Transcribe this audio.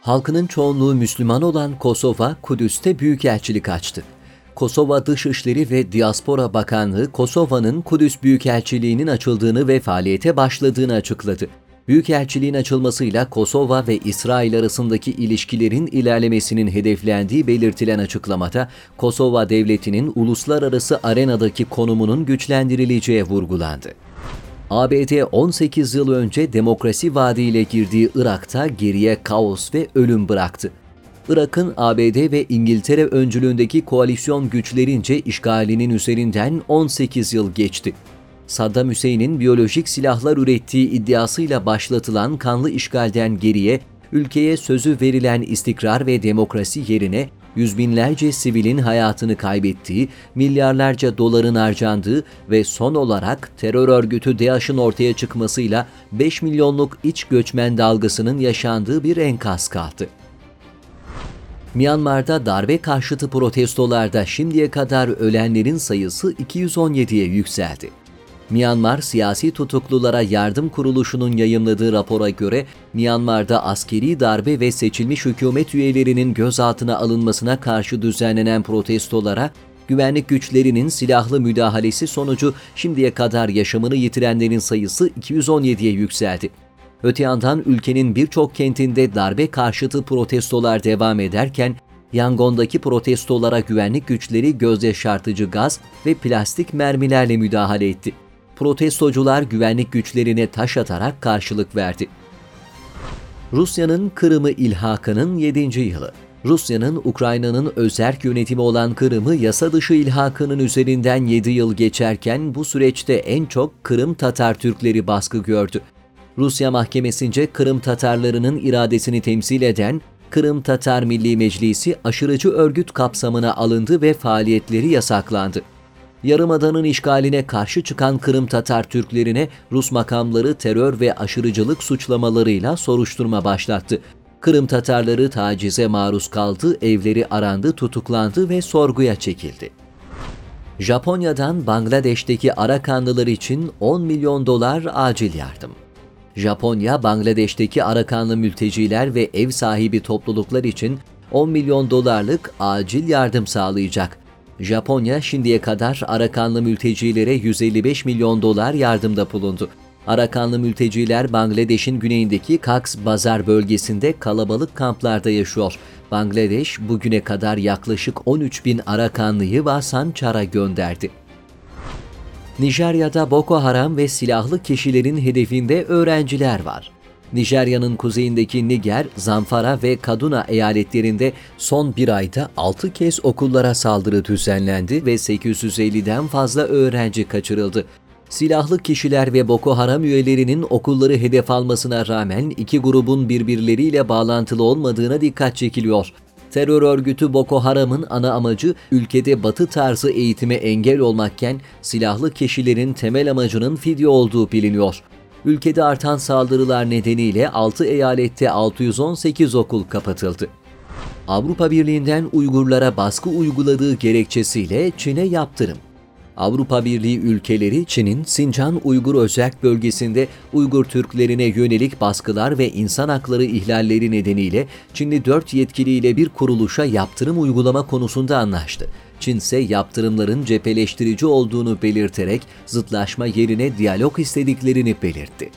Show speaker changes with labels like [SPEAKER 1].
[SPEAKER 1] Halkının çoğunluğu Müslüman olan Kosova, Kudüs'te büyükelçilik açtı. Kosova Dışişleri ve Diaspora Bakanlığı, Kosova'nın Kudüs Büyükelçiliğinin açıldığını ve faaliyete başladığını açıkladı. Büyükelçiliğin açılmasıyla Kosova ve İsrail arasındaki ilişkilerin ilerlemesinin hedeflendiği belirtilen açıklamada, Kosova devletinin uluslararası arenadaki konumunun güçlendirileceği vurgulandı. ABD 18 yıl önce demokrasi vaadiyle girdiği Irak'ta geriye kaos ve ölüm bıraktı. Irak'ın ABD ve İngiltere öncülüğündeki koalisyon güçlerince işgalinin üzerinden 18 yıl geçti. Saddam Hüseyin'in biyolojik silahlar ürettiği iddiasıyla başlatılan kanlı işgalden geriye, ülkeye sözü verilen istikrar ve demokrasi yerine yüz binlerce sivilin hayatını kaybettiği, milyarlarca doların harcandığı ve son olarak terör örgütü DAEŞ'in ortaya çıkmasıyla 5 milyonluk iç göçmen dalgasının yaşandığı bir enkaz kaldı. Myanmar'da darbe karşıtı protestolarda şimdiye kadar ölenlerin sayısı 217'ye yükseldi. Myanmar Siyasi Tutuklulara Yardım Kuruluşu'nun yayımladığı rapora göre Myanmar'da askeri darbe ve seçilmiş hükümet üyelerinin gözaltına alınmasına karşı düzenlenen protestolara güvenlik güçlerinin silahlı müdahalesi sonucu şimdiye kadar yaşamını yitirenlerin sayısı 217'ye yükseldi. Öte yandan ülkenin birçok kentinde darbe karşıtı protestolar devam ederken Yangon'daki protestolara güvenlik güçleri gözyaşartıcı gaz ve plastik mermilerle müdahale etti protestocular güvenlik güçlerine taş atarak karşılık verdi. Rusya'nın Kırım'ı ilhakının 7. yılı. Rusya'nın Ukrayna'nın özerk yönetimi olan Kırım'ı yasa dışı ilhakının üzerinden 7 yıl geçerken bu süreçte en çok Kırım Tatar Türkleri baskı gördü. Rusya mahkemesince Kırım Tatarlarının iradesini temsil eden Kırım Tatar Milli Meclisi aşırıcı örgüt kapsamına alındı ve faaliyetleri yasaklandı. Yarımada'nın işgaline karşı çıkan Kırım Tatar Türklerine Rus makamları terör ve aşırıcılık suçlamalarıyla soruşturma başlattı. Kırım Tatarları tacize maruz kaldı, evleri arandı, tutuklandı ve sorguya çekildi. Japonya'dan Bangladeş'teki Arakanlılar için 10 milyon dolar acil yardım. Japonya, Bangladeş'teki Arakanlı mülteciler ve ev sahibi topluluklar için 10 milyon dolarlık acil yardım sağlayacak. Japonya şimdiye kadar Arakanlı mültecilere 155 milyon dolar yardımda bulundu. Arakanlı mülteciler Bangladeş'in güneyindeki Cox Bazar bölgesinde kalabalık kamplarda yaşıyor. Bangladeş bugüne kadar yaklaşık 13 bin Arakanlıyı Vasan Çar'a gönderdi. Nijerya'da Boko Haram ve silahlı kişilerin hedefinde öğrenciler var. Nijerya'nın kuzeyindeki Niger, Zamfara ve Kaduna eyaletlerinde son bir ayda 6 kez okullara saldırı düzenlendi ve 850'den fazla öğrenci kaçırıldı. Silahlı kişiler ve Boko Haram üyelerinin okulları hedef almasına rağmen iki grubun birbirleriyle bağlantılı olmadığına dikkat çekiliyor. Terör örgütü Boko Haram'ın ana amacı ülkede batı tarzı eğitime engel olmakken silahlı kişilerin temel amacının fidye olduğu biliniyor. Ülkede artan saldırılar nedeniyle 6 eyalette 618 okul kapatıldı. Avrupa Birliği'nden Uygurlara baskı uyguladığı gerekçesiyle Çin'e yaptırım. Avrupa Birliği ülkeleri Çin'in Sincan Uygur Özerk bölgesinde Uygur Türklerine yönelik baskılar ve insan hakları ihlalleri nedeniyle Çinli dört yetkiliyle bir kuruluşa yaptırım uygulama konusunda anlaştı. Çin ise yaptırımların cepheleştirici olduğunu belirterek zıtlaşma yerine diyalog istediklerini belirtti.